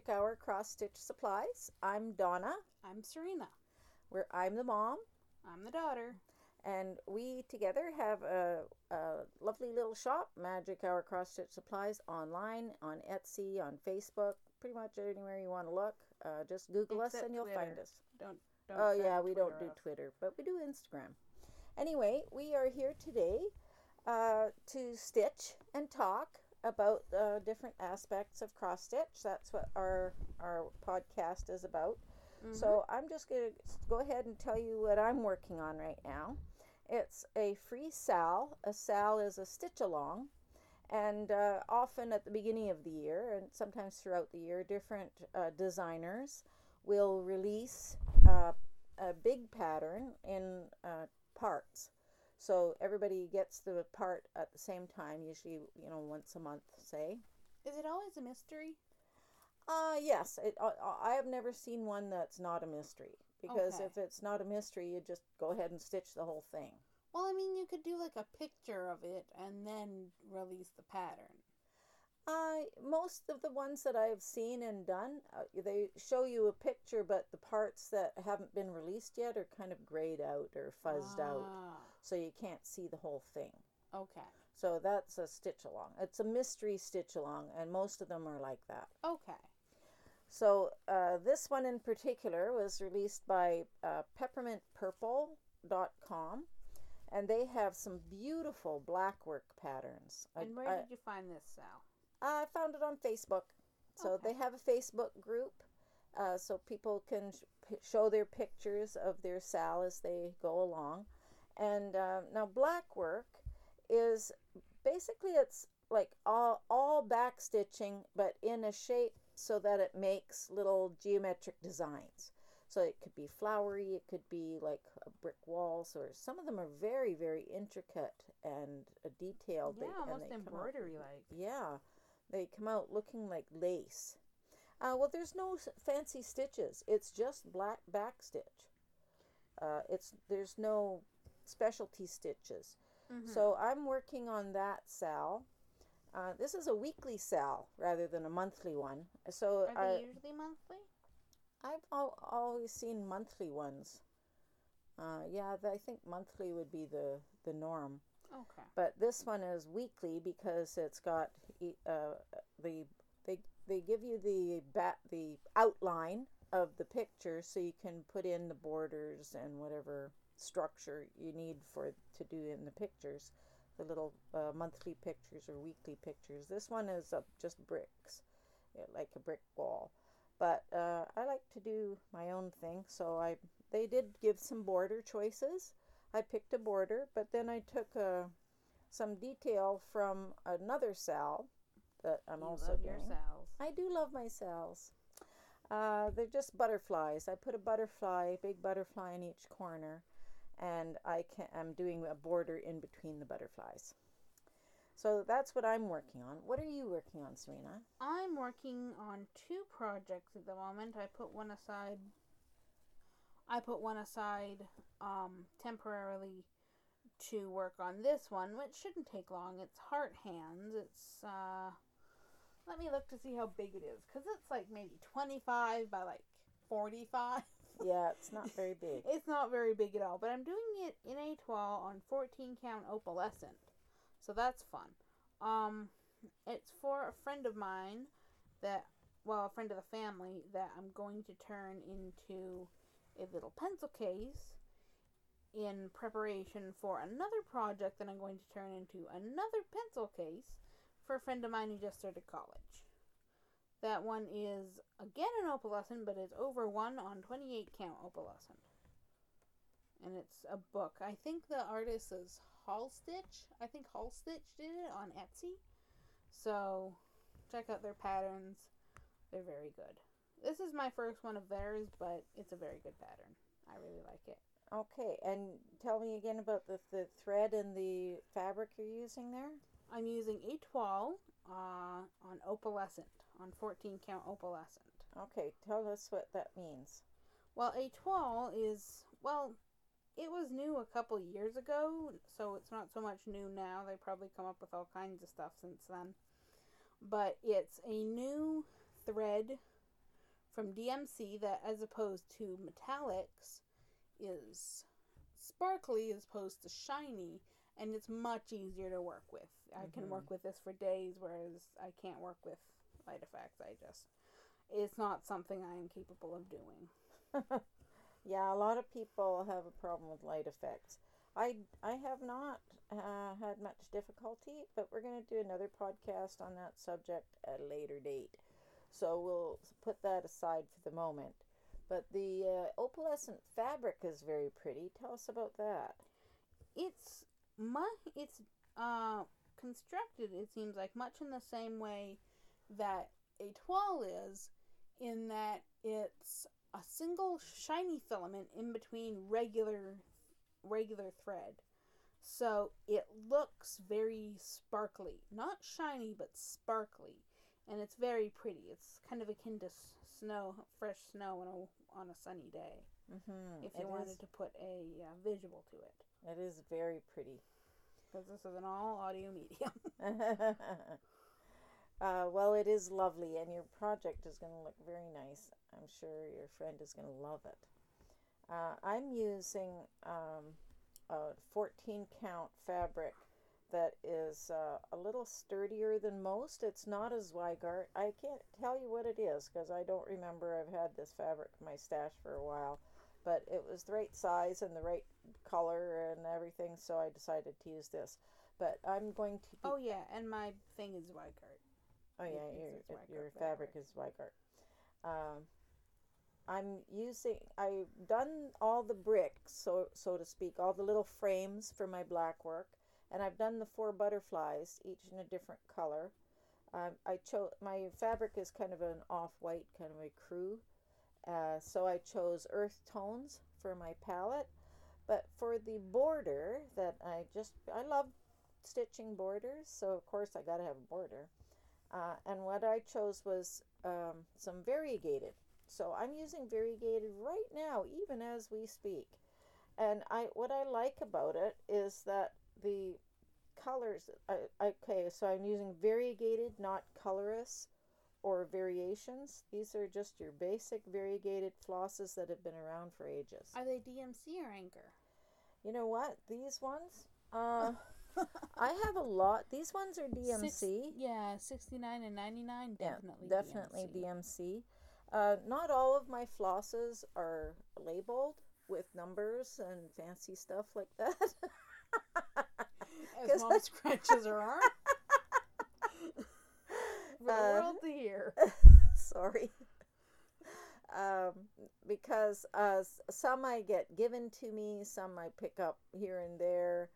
Magic Hour Cross Stitch Supplies. I'm Donna. I'm Serena. Where I'm the mom. I'm the daughter. And we together have a, a lovely little shop, Magic Hour Cross Stitch Supplies, online, on Etsy, on Facebook, pretty much anywhere you want to look. Uh, just Google Except us and you'll Twitter. find us. Don't. don't Oh, yeah, we don't do off. Twitter, but we do Instagram. Anyway, we are here today uh, to stitch and talk about uh, different aspects of cross stitch. That's what our, our podcast is about. So I'm just going to go ahead and tell you what I'm working on right now. It's a free SAL. A SAL is a stitch along. And uh, often at the beginning of the year, and sometimes throughout the year, different uh, designers will release uh, a big pattern in uh, parts. So everybody gets the part at the same time, usually, you know, once a month, say. Is it always a mystery? Uh, yes. It, uh, I have never seen one that's not a mystery. Because Okay. if it's not a mystery, you just go ahead and stitch the whole thing. Well, I mean, you could do like a picture of it and then release the pattern. Uh, most of the ones that I've seen and done, uh, they show you a picture, but the parts that haven't been released yet are kind of grayed out or fuzzed out, Ah, so you can't see the whole thing. Okay. So that's a stitch along. It's a mystery stitch along, and most of them are like that. Okay. So uh, this one in particular was released by uh, peppermintpurple.com, and they have some beautiful blackwork patterns. I- And where I, did you find this, Sal? I found it on Facebook. So Okay. they have a Facebook group, uh, so people can sh- p- show their pictures of their SAL as they go along. And uh, now blackwork is basically it's like all all back stitching, but in a shape so that it makes little geometric designs. So it could be flowery, it could be like a brick walls, or some of them are very very intricate and uh, detailed. Yeah, They- almost they come out- embroidery like. yeah, they come out looking like lace. Uh, well, there's no fancy stitches. It's just black back stitch. Uh, it's there's no specialty stitches. Mm-hmm. So I'm working on that sal. Uh, this is a weekly sal rather than a monthly one. So Are I, they usually monthly? I've al- always seen monthly ones. Uh, yeah, I think monthly would be the the norm. Okay. but this one is weekly because it's got uh, the they they give you the bat the outline of the picture so you can put in the borders and whatever structure you need for to do in the pictures. The little uh, monthly pictures or weekly pictures. This one is uh, just bricks yeah, like a brick wall. But uh, i like to do my own thing so i they did give some border choices I picked a border, but then I took uh, some detail from another SAL that I'm you also love doing. your Sals. I do love my SALs. Uh, they're just butterflies. I put a butterfly, big butterfly in each corner, and I can, I'm doing a border in between the butterflies. So that's what I'm working on. What are you working on, Serena? I'm working on two projects at the moment. I put one aside. I put one aside um, temporarily to work on this one, which shouldn't take long. It's Heart Hands. It's uh, let me look to see how big it is, cause it's like maybe 25 by like 45. Yeah, it's not very big. It's not very big at all, but I'm doing it in étoile on 14 count opalescent. So that's fun. Um it's for a friend of mine that well, a friend of the family that I'm going to turn into a little pencil case in preparation for another project that I'm going to turn into another pencil case for a friend of mine who just started college. That one is again an opalescent, but it's over one on 28 count opalescent. And it's a book. I think the artist is Hall Stitch. I think Hall Stitch did it on Etsy. So check out their patterns. They're very good. This is my first one of theirs, but it's a very good pattern. I really like it. Okay, and tell me again about the, the thread and the fabric you're using there. I'm using a toile uh, on opalescent, on 14 count opalescent. Okay, tell us what that means. Well, a toile is, well, it was new a couple years ago, so it's not so much new now. They probably come up with all kinds of stuff since then. But it's a new thread from DMC that, as opposed to metallics, is sparkly as opposed to shiny, and it's much easier to work with. I can Mhm. work with this for days, whereas I can't work with light effects. I just, it's not something I am capable of doing. yeah, a lot of people have a problem with light effects. I, I have not uh, had much difficulty, but we're going to do another podcast on that subject at a later date. So we'll put that aside for the moment. But the uh, opalescent fabric is very pretty. Tell us about that. It's mu- it's uh constructed. It seems like much in the same way that a toile is, in that it's a single shiny filament in between regular regular thread. So it looks very sparkly, not shiny but sparkly, and it's very pretty. It's kind of akin to snow, fresh snow on a on a sunny day. Mm-hmm. If you wanted to put a uh, visual to it, it is very pretty. because this is an all audio medium. uh, well, it is lovely, and your project is going to look very nice. I'm sure your friend is going to love it. Uh, I'm using um, a 14 count fabric that is uh, a little sturdier than most. It's not a Zweigart. I can't tell you what it is because I don't remember. I've had this fabric in my stash for a while, but it was the right size and the right color and everything, so I decided to use this. But I'm going to. Be, oh yeah, and my thing is Zweigart. Oh yeah, your your fabric fabric. is Zweigart. Um, I'm using. I've done all the bricks, so so to speak, all the little frames for my black work, and I've done the four butterflies, each in a different color. Um, I chose my fabric is kind of an off-white, kind of a crew, uh, so I chose earth tones for my palette. But for the border that I just I love stitching borders, so of course I got to have a border. Uh, and what I chose was um, some variegated. So I'm using variegated right now, even as we speak. And I what I like about it is that the colors. I, okay, so I'm using variegated, not Coloris or variations. These are just your basic variegated flosses that have been around for ages. Are they DMC or Anchor? You know what? These ones, uh, I have a lot. These ones are DMC. Six- yeah, sixty nine and ninety nine. Yeah, Definitely. definitely DMC. DMC. Uh, not all of my flosses are labeled with numbers and fancy stuff like that. As mom scratches her arm. For the Uh, world to hear. Sorry. Um, because uh, some I get given to me, some I pick up here and there.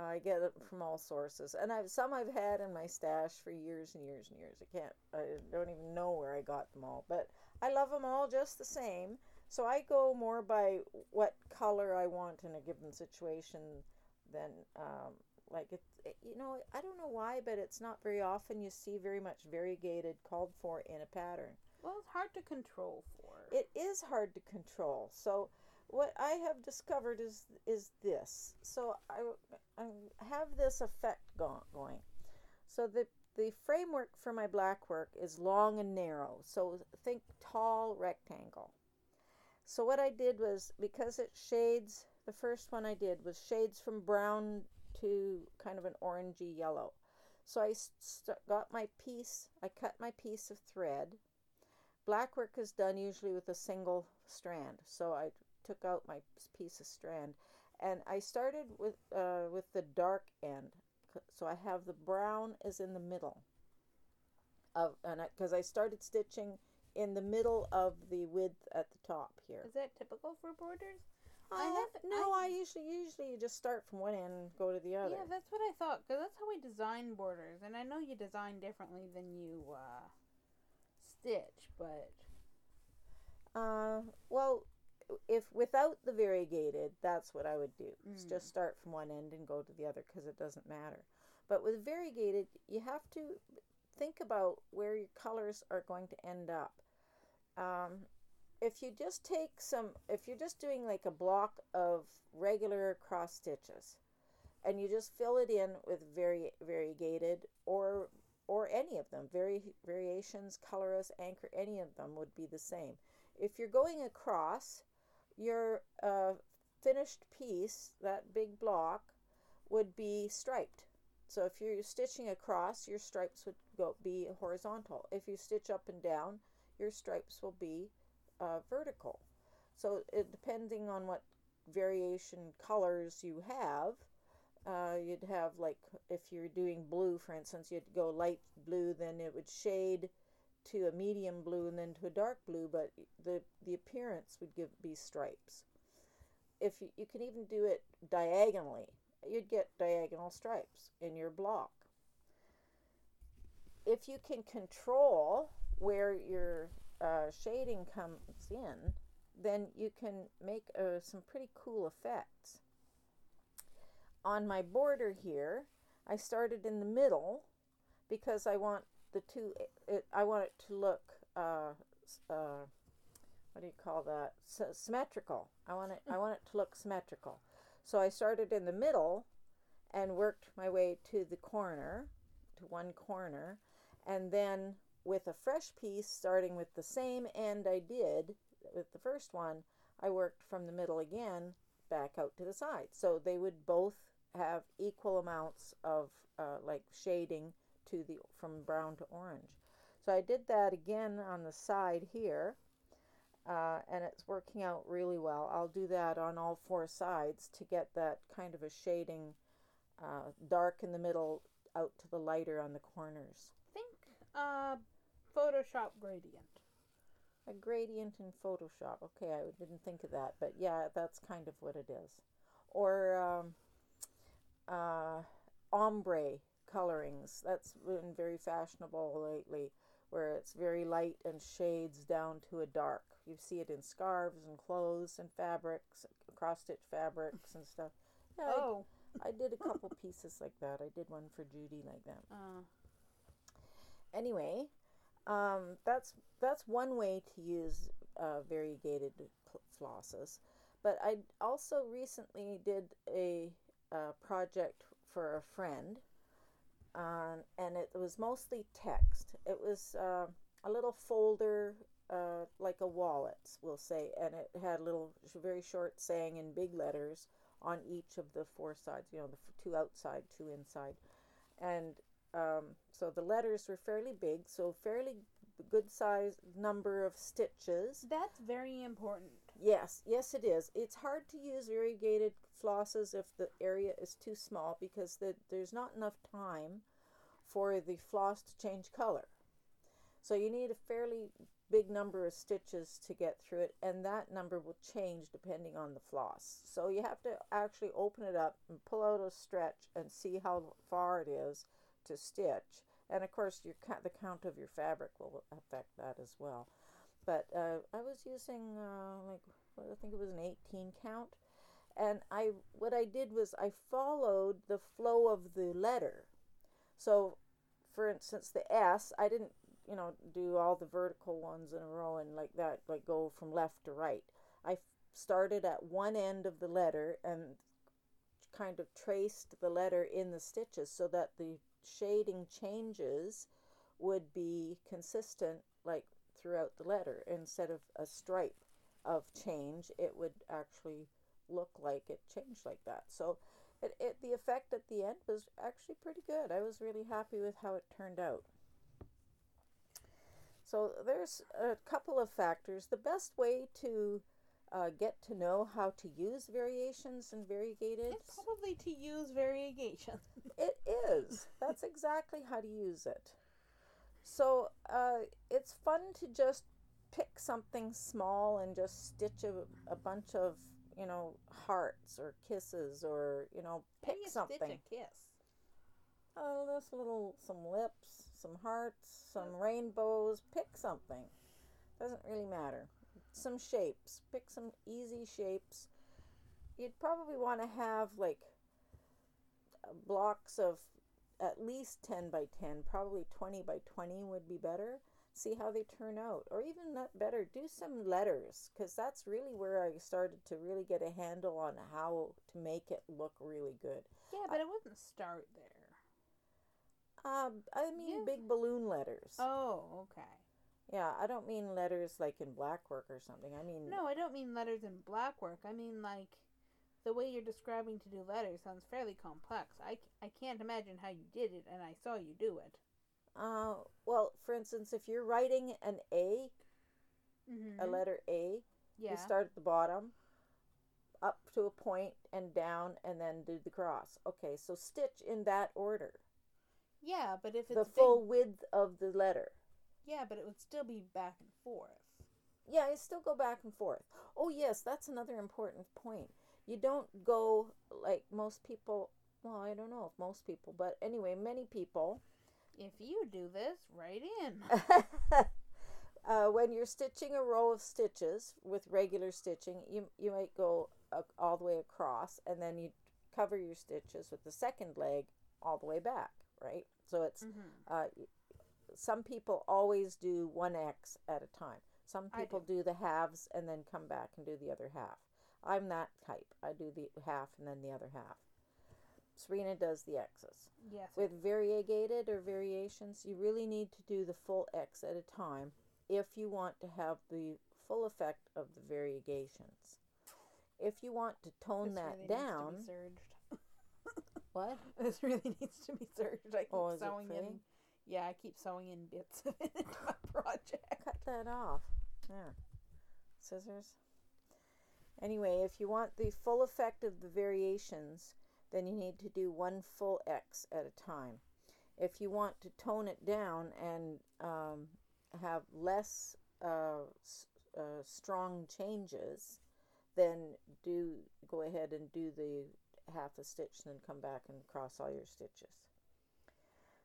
I get it from all sources, and I've some I've had in my stash for years and years and years. I can't, I don't even know where I got them all, but I love them all just the same. So I go more by what color I want in a given situation than um, like it, it. You know, I don't know why, but it's not very often you see very much variegated called for in a pattern. Well, it's hard to control for. It is hard to control. So what I have discovered is is this. So I, I have this effect go- going. So the the framework for my black work is long and narrow. So think tall rectangle. So what I did was because it shades. The first one I did was shades from brown to kind of an orangey yellow. So I st- got my piece. I cut my piece of thread black work is done usually with a single strand so i took out my piece of strand and i started with uh, with the dark end so i have the brown is in the middle of and because I, started stitching in the middle of the width at the top here Is that typical for borders? I I have have- no I, usually usually you just start from one end and go to the other Yeah, that's what I thought. Because that's how we design borders. And I know you design differently than you uh, stitch, but Uh, well, if without the variegated, that's what I would do. Mm. just start from one end and go to the other because it doesn't matter. But with variegated, you have to think about where your colors are going to end up. Um, if you just take some, if you're just doing like a block of regular cross stitches, and you just fill it in with vari- variegated or or any of them, vari- variations, Coloris, anchor, any of them would be the same. if you're going across, your uh, finished piece, that big block, would be striped. So if you're stitching across, your stripes would go be horizontal. If you stitch up and down, your stripes will be uh, vertical. So it, depending on what variation colors you have, uh, you'd have like if you're doing blue, for instance, you'd go light blue, then it would shade to a medium blue and then to a dark blue, but the the appearance would give be stripes. If you, you can even do it diagonally, you'd get diagonal stripes in your block. If you can control where your uh, shading comes in, then you can make uh, some pretty cool effects. On my border here, I started in the middle because I want the two, it, I want it to look, uh, uh, what do you call that? S- symmetrical. I want it, I want it to look symmetrical. So I started in the middle and worked my way to the corner, to one corner, and then with a fresh piece, starting with the same end I did with the first one, I worked from the middle again back out to the side. So they would both have equal amounts of uh, like shading to the from brown to orange. So I did that again on the side here, uh, and it's working out really well. I'll do that on all four sides to get that kind of a shading, uh, dark in the middle, out to the lighter on the corners. Think uh, Photoshop gradient. A gradient in Photoshop. Okay, I didn't think of that, but yeah, that's kind of what it is. Or um, uh, ombre colorings. That's been very fashionable lately, where it's very light and shades down to a dark. You see it in scarves and clothes and fabrics, cross stitch fabrics and stuff. Yeah, oh. I, I, did a couple pieces like that. I did one for Judy like that. Uh. Anyway, um, that's that's one way to use uh, variegated flosses. But I also recently did a, a project for a friend, um, and it was mostly text. It was uh, a little folder, uh, like a wallet, we'll say, and it had a little, very short saying in big letters on each of the four sides. You know, the two outside, two inside, and um, so the letters were fairly big, so fairly good size number of stitches. That's very important. Yes, yes, it is. It's hard to use variegated flosses if the area is too small because the, there's not enough time for the floss to change color. So you need a fairly big number of stitches to get through it, and that number will change depending on the floss. So you have to actually open it up and pull out a stretch and see how far it is to stitch. And of course, your the count of your fabric will affect that as well. But uh, I was using uh, like I think it was an 18 count, and I what I did was I followed the flow of the letter. So, for instance, the S, I didn't you know do all the vertical ones in a row and like that, like go from left to right. I started at one end of the letter and kind of traced the letter in the stitches so that the shading changes would be consistent like throughout the letter. Instead of a stripe of change it would actually look like it changed like that. So it, it the effect at the end was actually pretty good. I was really happy with how it turned out. So there's a couple of factors. The best way to uh, get to know how to use variations and variegated. It's probably to use variegation. it is. That's exactly how to use it. So uh, it's fun to just pick something small and just stitch a, a bunch of you know hearts or kisses or you know pick you something. Stitch a kiss. Oh, this little some lips, some hearts, some rainbows. Pick something. Doesn't really matter some shapes. Pick some easy shapes. You'd probably want to have like blocks of at least 10 by 10, probably 20 by 20 would be better. See how they turn out. Or even not better, do some letters because that's really where I started to really get a handle on how to make it look really good. Yeah, but I, it wouldn't start there. Um, I mean Yeah. big balloon letters. Oh, okay. Yeah, I don't mean letters like in black work or something. I mean No, I don't mean letters in black work. I mean like the way you're describing to do letters sounds fairly complex. I, I can't imagine how you did it, and I saw you do it. Uh, well, for instance, if you're writing an A, Mm-hmm. a letter A, yeah. you start at the bottom, up to a point and down, and then do the cross. Okay, so stitch in that order. yeah, but if it's the big- full width of the letter. Yeah, but it would still be back and forth. Yeah, you still go back and forth. Oh, yes, that's another important point. You don't go like most people. Well, I don't know if most people, but anyway, many people. If you do this, write in. uh, when you're stitching a row of stitches with regular stitching, you you might go uh, all the way across, and then you cover your stitches with the second leg all the way back, right? So it's mm-hmm. uh, some people always do one X at a time. Some people do. the halves and then come back and do the other half. I'm that type. I do the half and then the other half. Serena does the X's. Yes. With variegated or variations, you really need to do the full X at a time if you want to have the full effect of the variegations. If you want to tone this that really down, Needs to be surged. what? This really needs to be surged. I keep Oh, sewing in. Yeah, I keep sewing in bits of it into my project. cut that off. There. Scissors. Anyway, if you want the full effect of the variations, then you need to do one full X at a time. If you want to tone it down and um, have less uh, uh, strong changes, then do go ahead and do the half a stitch and then come back and cross all your stitches.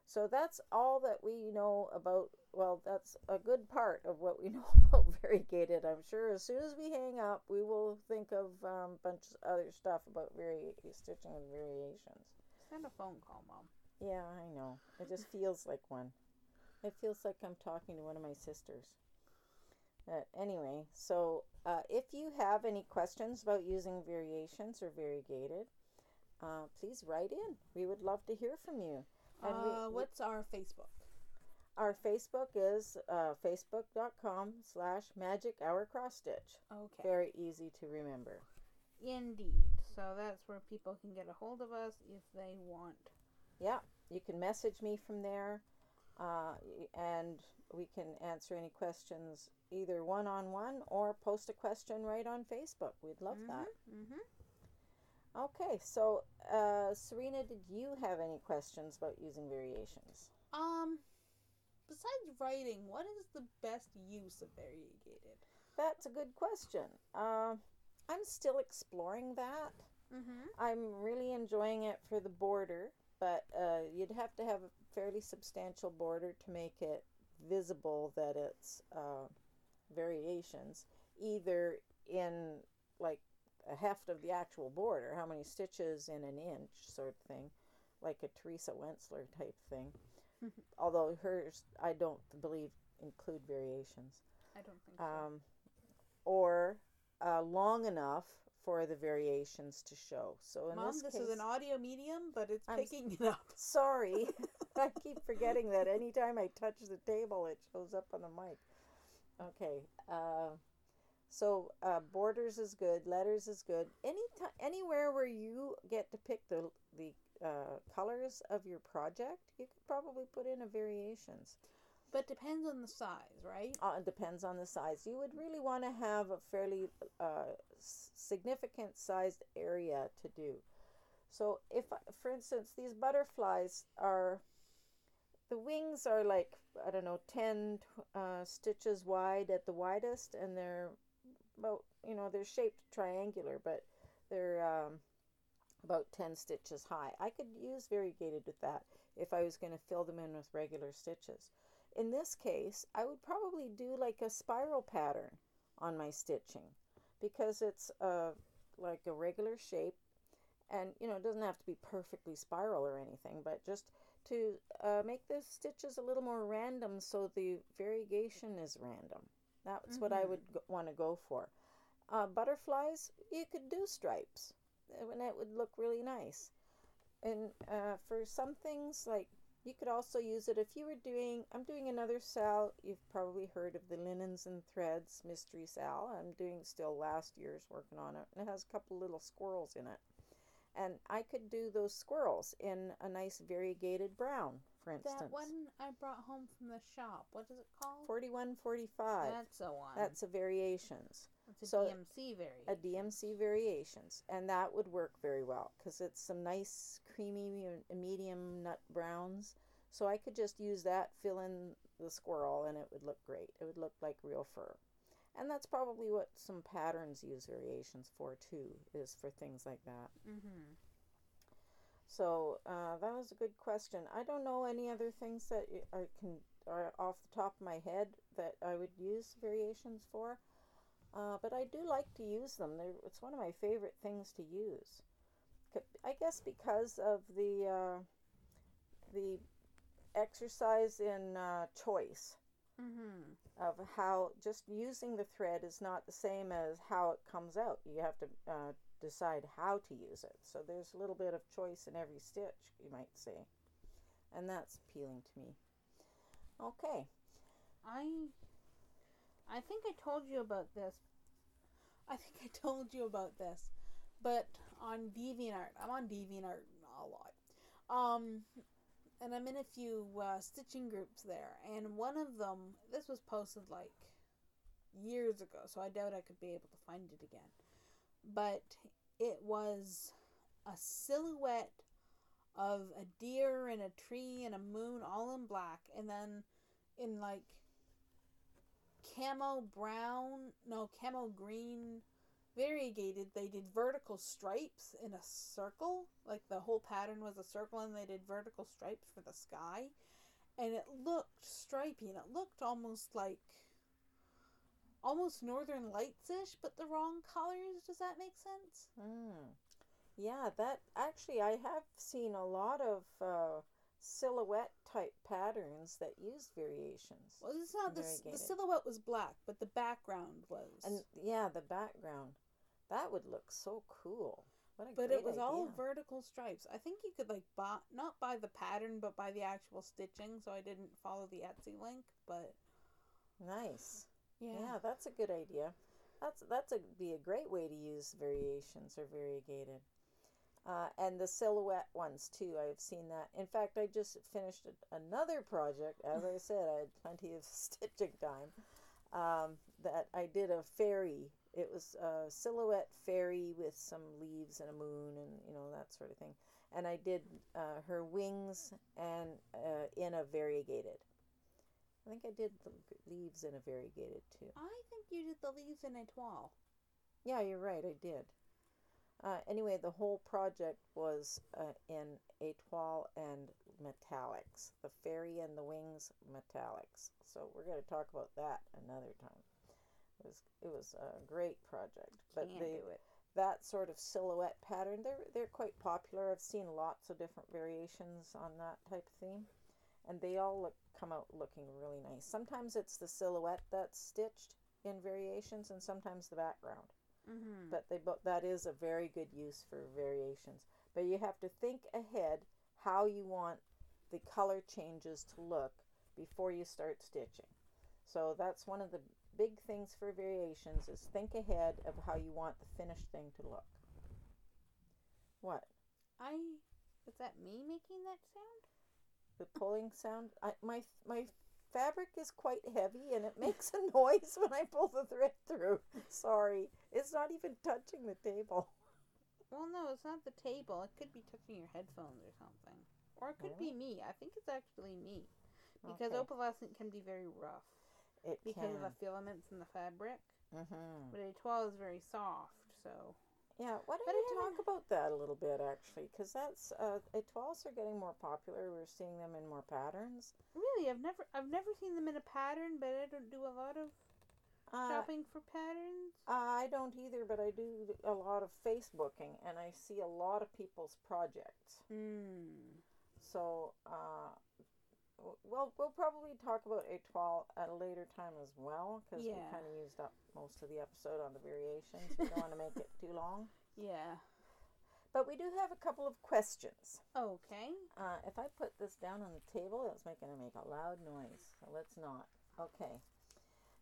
So that's all that we know about. Well, that's a good part of what we know about variegated. I'm sure as soon as we hang up, we will think of um, a bunch of other stuff about vari- stitching and variations. Send a phone call, Mom. Yeah, I know. It just feels like one. It feels like I'm talking to one of my sisters. But anyway, so uh, if you have any questions about using variations or variegated, uh, please write in. We would love to hear from you. Uh, we- what's our Facebook? Our Facebook is uh, facebook.com slash magic hour cross stitch. Okay. Very easy to remember. Indeed. So that's where people can get a hold of us if they want. Yeah, you can message me from there uh, and we can answer any questions either one on one or post a question right on Facebook. We'd love that. Mm-hmm. Okay, so uh, Serena, did you have any questions about using variations? Um, besides writing, what is the best use of variegated? That's a good question. Uh, I'm still exploring that. Mm-hmm. I'm really enjoying it for the border, but uh, you'd have to have a fairly substantial border to make it visible that it's uh, variations, either in like a heft of the actual border, how many stitches in an inch sort of thing, like a Teresa Wentzler type thing. Although hers, I don't believe include variations I don't think so. um, or uh, long enough for the variations to show. So in Mom, this, this, case, is an audio medium, but it's I'm picking it up. sorry, I keep forgetting that anytime I touch the table, it shows up on the mic. Okay, uh, so uh, borders is good, letters is good. Any ti- anywhere where you get to pick the the uh, colors of your project, you could probably put in a variations. But depends on the size, right? Uh, it depends on the size. You would really want to have a fairly uh, significant sized area to do. So, if, for instance, these butterflies are, the wings are like, I don't know, 10 uh, stitches wide at the widest, and they're about, you know, they're shaped triangular, but they're um, about 10 stitches high. I could use variegated with that if I was going to fill them in with regular stitches. In this case, I would probably do like a spiral pattern on my stitching because it's uh, like a regular shape and you know it doesn't have to be perfectly spiral or anything but just to uh, make the stitches a little more random so the variegation is random that's what i Mhm. would g- want to go for uh, butterflies you could do stripes uh, and it would look really nice and uh, for some things like You could also use it if you were doing, I'm doing another sal. You've probably heard of the Linens and Threads Mystery Sal. I'm doing still last year's working on it. And it has a couple little squirrels in it. And I could do those squirrels in a nice variegated brown, for instance. That one I brought home from the shop. What is it called? 4145. That's the one. That's a variations. It's a so- DMC variant. a DMC variations, and that would work very well because it's some nice creamy medium nut browns. So I could just use that, fill in the squirrel, and it would look great. It would look like real fur. And that's probably what some patterns use variations for too, is for things like that. mm-hmm. So uh, that was a good question. I don't know any other things that I can are off the top of my head that I would use variations for, uh, but I do like to use them. They're, it's one of my favorite things to use. I guess because of the uh, the exercise in uh, choice Mm-hmm. of how just using the thread is not the same as how it comes out. You have to uh, decide how to use it. So there's a little bit of choice in every stitch, you might say. And that's appealing to me. Okay. I I think I told you about this. I think I told you about this, but on DeviantArt, I'm on DeviantArt a lot. Um, and I'm in a few uh, stitching groups there, and one of them, this was posted like years ago, so I doubt I could be able to find it again. But it was a silhouette of a deer and a tree and a moon all in black, and then in like camo brown, no, camo green, variegated. They did vertical stripes in a circle, like the whole pattern was a circle, and they did vertical stripes for the sky, and it looked stripy, and it looked almost like almost northern lights ish, but the wrong colors. Does that make sense? Mm. Yeah, that actually, I have seen a lot of uh, silhouette type patterns that use variations. Well, it's not the, the silhouette was black, but the background was. And yeah, the background. That would look so cool. What a but great it was all vertical stripes. I think you could like buy not by the pattern, but by the actual stitching. So I didn't follow the Etsy link, but nice. Yeah, Yeah, that's a good idea. That's that's a be a great way to use variations or variegated. Uh, and the silhouette ones too. I've seen that. In fact, I just finished another project. As I said, I had plenty of stitching time. Um, that I did a fairy. It was a silhouette fairy with some leaves and a moon and you know that sort of thing. And I did uh, her wings and uh, in a variegated. I think I did the leaves in a variegated too. I think you did the leaves in étoile. Yeah, you're right. I did. Uh, anyway, the whole project was uh, in étoile and metallics. The fairy and the wings metallics. So we're going to talk about that another time. It was it was a great project. But Can the, do it. that sort of silhouette pattern, they're they're quite popular. I've seen lots of different variations on that type of theme, and they all look come out looking really nice. Sometimes it's the silhouette that's stitched in variations, and sometimes the background Mm-hmm. but they bo- that is a very good use for variations but you have to think ahead how you want the color changes to look before you start stitching so that's one of the big things for variations is think ahead of how you want the finished thing to look what I is that me making that sound? The pulling sound I, my my fabric is quite heavy and it makes a noise when i pull the thread through sorry it's not even touching the table Well, no, it's not the table. It could be touching your headphones or something, or it could be me. I think it's actually me because Okay. opalescent can be very rough it because can of the filaments in the fabric. mm-hmm. But étoile is very soft, so Yeah, why don't But you talk about that a little bit, actually? Because that's uh, étoiles are getting more popular. We're seeing them in more patterns. Really, I've never I've never seen them in a pattern, but I don't do a lot of Uh, shopping for patterns. I don't either, but I do a lot of Facebooking, and I see a lot of people's projects. Mm. So, uh, well, we'll probably talk about étoile at a later time as well, because we kind of used up most of the episode on the variations. We don't want to make it too long. Yeah. But we do have a couple of questions. Okay. Uh, if I put this down on the table, it's making to make a loud noise. So let's not. Okay.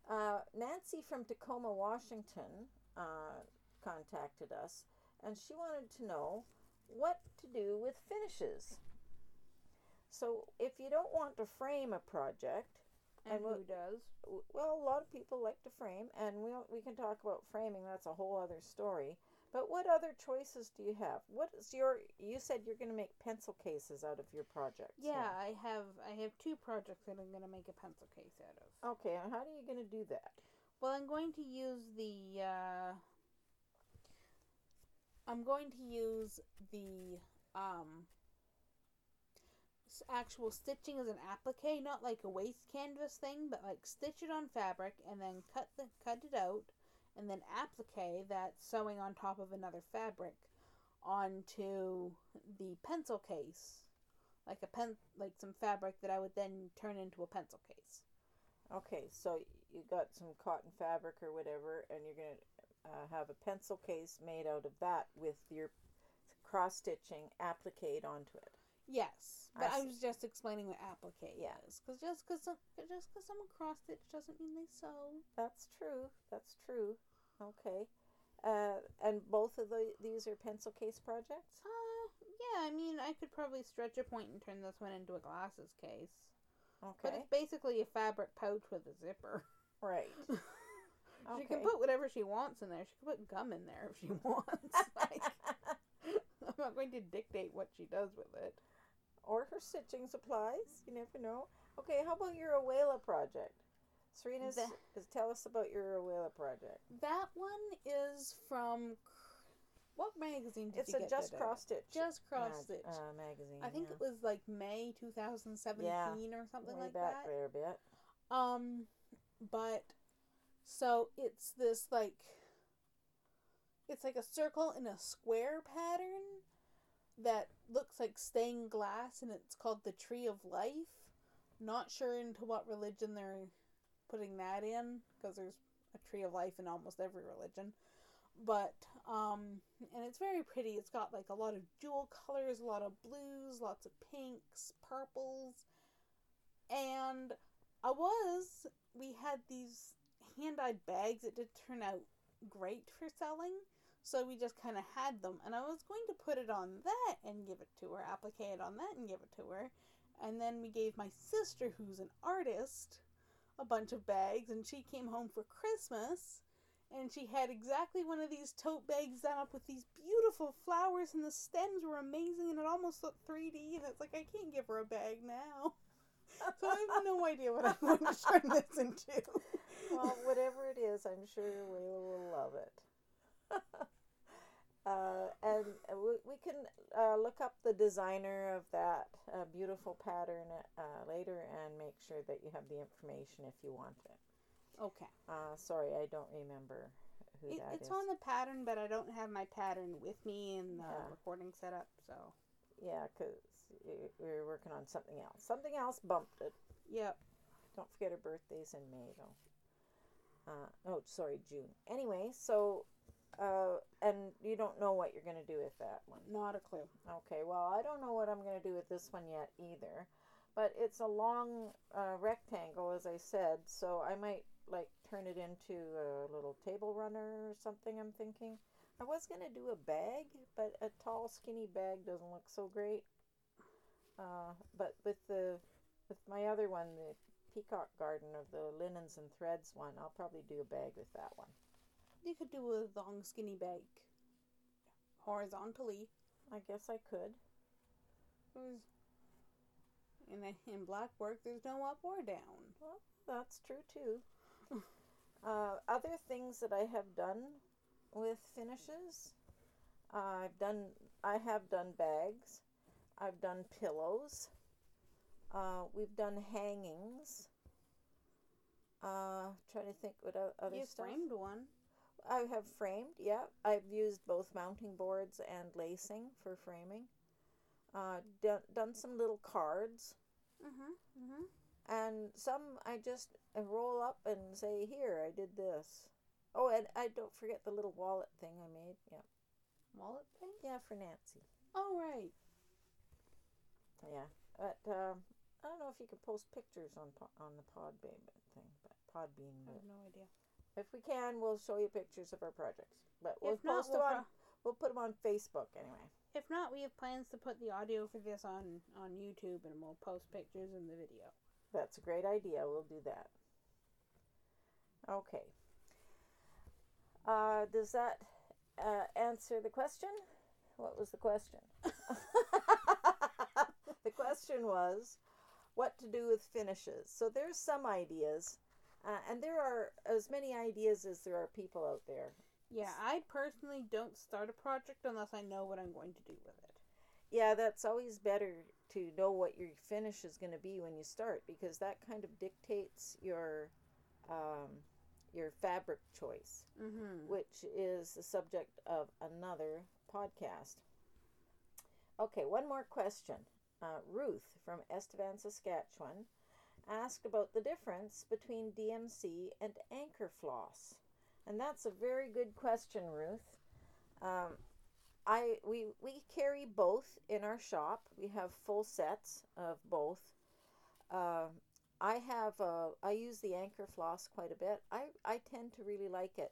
Uh, Nancy from Tacoma, Washington, uh, contacted us, and she wanted to know what to do with finishes. So, if you don't want to frame a project, And, And who does? well, a lot of people like to frame, and we we can talk about framing. That's a whole other story. But what other choices do you have? What is your? You said you're going to make pencil cases out of your projects. Yeah, I have I have two projects that I'm gonna make a pencil case out of. Okay, and how are you going to do that? Well, I'm going to use the. Uh, I'm going to use the um, actual stitching as an applique, not like a waste canvas thing, but like stitch it on fabric and then cut the cut it out, and then applique that sewing on top of another fabric onto the pencil case, like a pen, like some fabric that I would then turn into a pencil case. Okay, so you got some cotton fabric or whatever, and you're going to uh, have a pencil case made out of that with your cross stitching applique onto it. Yes, but I, see. was just explaining what applique Yeah. is, because just because just because someone cross stitch doesn't mean they sew. That's true. That's true. Okay. Uh, and both of the, these are pencil case projects? Uh, yeah, I mean, I could probably stretch a point and turn this one into a glasses case, Okay, but it's basically a fabric pouch with a zipper. Right. She can put whatever she wants in there. She can put gum in there if she wants. like, I'm not going to dictate what she does with it. Or her stitching supplies. You never know. Okay, how about your Awela project? Serena, tell us about your Awela project. That one is from what magazine did It's you a Just Cross Stitch Just cross mag- stitch. uh, magazine. I think yeah. it was like May 2017 or something way like back that. there a bit. Um, but so it's this like it's like a circle in a square pattern that looks like stained glass, and it's called the Tree of Life. Not sure into what religion they're putting that in because there's a Tree of Life in almost every religion. But um, and it's very pretty. It's got like a lot of jewel colors, a lot of blues, lots of pinks, purples, and I was. We had these hand dyed bags that did turn out great for selling. So we just kind of had them. And I was going to put it on that and give it to her, applique it on that and give it to her. And then we gave my sister, who's an artist, a bunch of bags. And she came home for Christmas. And she had exactly one of these tote bags done up with these beautiful flowers. And the stems were amazing. And it almost looked 3D. And it's like, I can't give her a bag now. So I have no idea what I'm going to turn this into. well, whatever it is, I'm sure Wayla will love it. uh, and we, we can uh, look up the designer of that uh, beautiful pattern uh, later and make sure that you have the information if you want it. Okay. Uh, sorry, I don't remember who It, that it's is. on the pattern, but I don't have my pattern with me in the Yeah. recording setup, so. Yeah, because we were working on something else. Something else bumped it. Yep. Don't forget her birthday's in May, though. Uh, oh, sorry, June. Anyway, so, uh, and you don't know what you're going to do with that one. Not a clue. Okay, well, I don't know what I'm going to do with this one yet either. But it's a long uh, rectangle, as I said, so I might, like, turn it into a little table runner or something, I'm thinking. I was going to do a bag, but a tall, skinny bag doesn't look so great. Uh, but with the with my other one, the Peacock Garden of the linens and threads one, I'll probably do a bag with that one. You could do a long, skinny bag horizontally. I guess I could. In, a, in black work, there's no up or down. Well, that's true too. uh, other things that I have done with finishes, uh, I've done. I have done bags. I've done pillows. Uh, we've done hangings. Uh, trying to think what other you stuff. framed one. I have framed. Yeah, I've used both mounting boards and lacing for framing. Uh, done done some little cards. Mm-hmm. Mm-hmm. and some I just roll up and say, "Here, I did this." Oh, and I don't forget the little wallet thing I made. Yeah, Wallet thing? Yeah, for Nancy. Oh, right. Yeah, but um, I don't know if you could post pictures on po- on the Podbean thing, but Podbean. I have no idea. If we can, we'll show you pictures of our projects. But we'll If not, post we'll, them on. pro- We'll put them on Facebook anyway. if not, we have plans to put the audio for this on on YouTube, and we'll post pictures in the video. That's a great idea. We'll do that. Okay. Uh, does that uh, answer the question? What was the question? the question was what to do with finishes. So there's some ideas, uh, and there are as many ideas as there are people out there. Yeah, I personally don't start a project unless I know what I'm going to do with it. Yeah, that's always better to know what your finish is going to be when you start because that kind of dictates your um, your fabric choice, Mm-hmm. which is the subject of another podcast. Okay, one more question. Uh, Ruth from Estevan, Saskatchewan, asked about the difference between DMC and anchor floss, and that's a very good question, Ruth. Um, I we we carry both in our shop. We have full sets of both. Uh, I have uh, I use the anchor floss quite a bit. I I tend to really like it.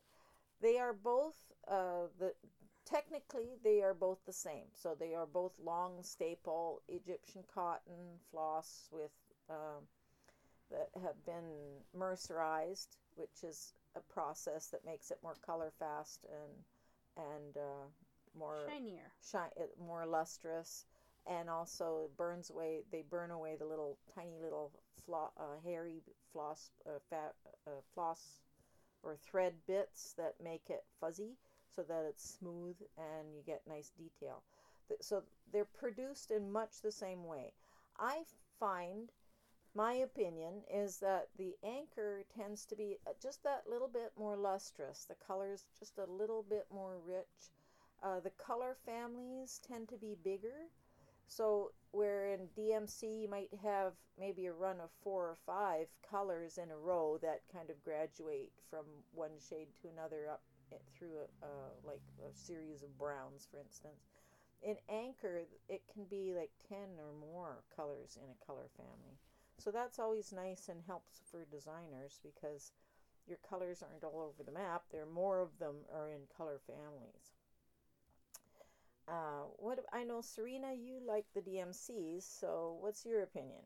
They are both uh, the technically they are both the same. So they are both long staple Egyptian cotton floss with um, that have been mercerized, which is a process that makes it more color fast and and uh, more Shinier. shine more lustrous. And also burns away they burn away the little tiny little flo- uh, hairy floss uh, fat uh, floss or thread bits that make it fuzzy so that it's smooth and you get nice detail. So they're produced in much the same way. I find my opinion is that the anchor tends to be uh, just that little bit more lustrous the colors just a little bit more rich uh, the color families tend to be bigger. So, where in DMC you might have maybe a run of four or five colors in a row that kind of graduate from one shade to another up through a, like a series of browns, for instance. In Anchor, it can be like 10 or more colors in a color family. So, that's always nice and helps for designers because your colors aren't all over the map. There are more of them are in color families. Uh, what I know, Serena, you like the DMCs. So, what's your opinion?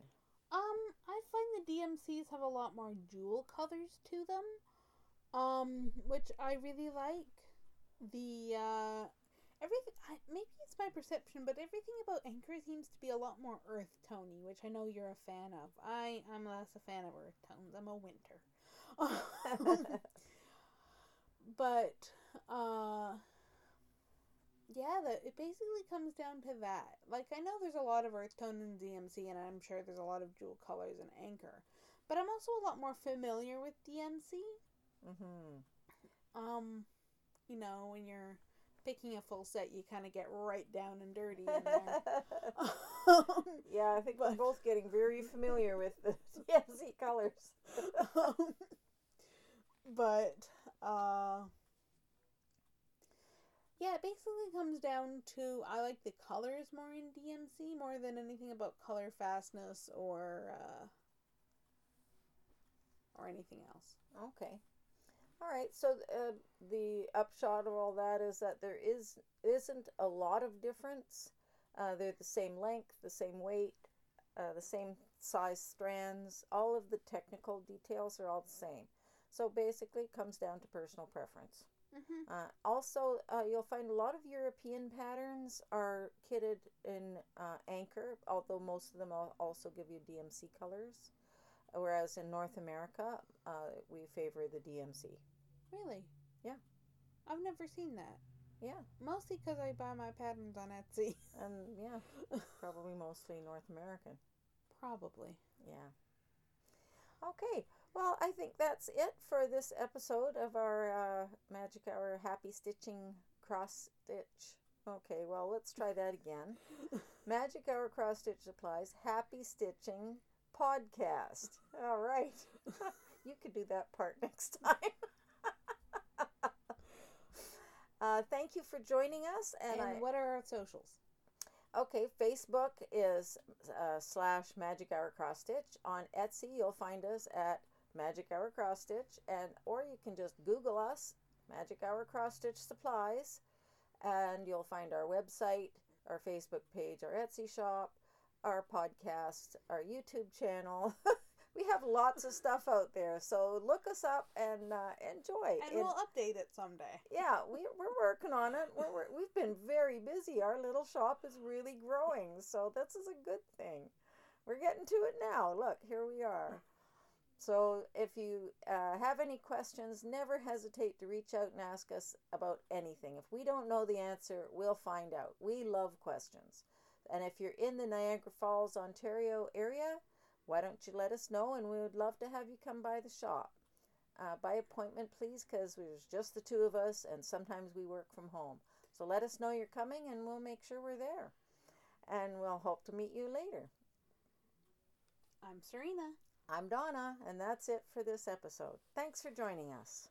Um, I find the DMCs have a lot more jewel colors to them, um, which I really like. The uh, everything I, maybe it's my perception, but everything about Anchor seems to be a lot more earth tony, which I know you're a fan of. I am less a fan of earth tones. I'm a winter. but uh yeah, that it basically comes down to that. Like I know there's a lot of earth tone in DMC and I'm sure there's a lot of jewel colors in Anchor. But I'm also a lot more familiar with DMC. mm-hmm. Um, you know, when you're picking a full set, you kind of get right down and dirty in there. Um, yeah, I think we're both getting very familiar with the DMC colors. um, but uh yeah, it basically comes down to I like the colors more in DMC more than anything about color fastness or uh or anything else. Okay. All right. So uh, the upshot of all that is that there is isn't a lot of difference. Uh, they're the same length, the same weight, uh, the same size strands. All of the technical details are all the same. So basically, it comes down to personal preference. Mm-hmm. Uh, also, uh, you'll find a lot of European patterns are kitted in uh, Anchor, although most of them also give you DMC colors. Whereas in North America, uh, we favor the DMC. Really? Yeah. I've never seen that. Yeah, Mostly because I buy my patterns on Etsy. and yeah, probably mostly North American. Probably. Yeah. Okay, well, I think that's it for this episode of our uh, Magic Hour Happy Stitching Cross Stitch. Okay, well, let's try that again. Magic Hour Cross Stitch Supplies Happy Stitching Podcast. All right. you could do that part next time. Uh, thank you for joining us. And, And, I, what are our socials? okay, Facebook is uh, slash Magic Hour Cross Stitch. On Etsy, you'll find us at Magic Hour Cross Stitch, and or you can just Google us, Magic Hour Cross Stitch Supplies, and you'll find our website, our Facebook page, our Etsy shop, our podcast, our YouTube channel. we have lots of stuff out there, so look us up and uh, enjoy. And It- we'll update it someday. yeah, we, we're working on it. We're, we're, we've been very busy. Our little shop is really growing, so this is a good thing. We're getting to it now. Look, here we are. So, if you uh, have any questions, never hesitate to reach out and ask us about anything. If we don't know the answer, we'll find out. We love questions. And if you're in the Niagara Falls, Ontario area, why don't you let us know and we would love to have you come by the shop. Uh, by appointment, please, because there's just the two of us and sometimes we work from home. So let us know you're coming and we'll make sure we're there. And we'll hope to meet you later. I'm Serena. I'm Donna, and that's it for this episode. Thanks for joining us.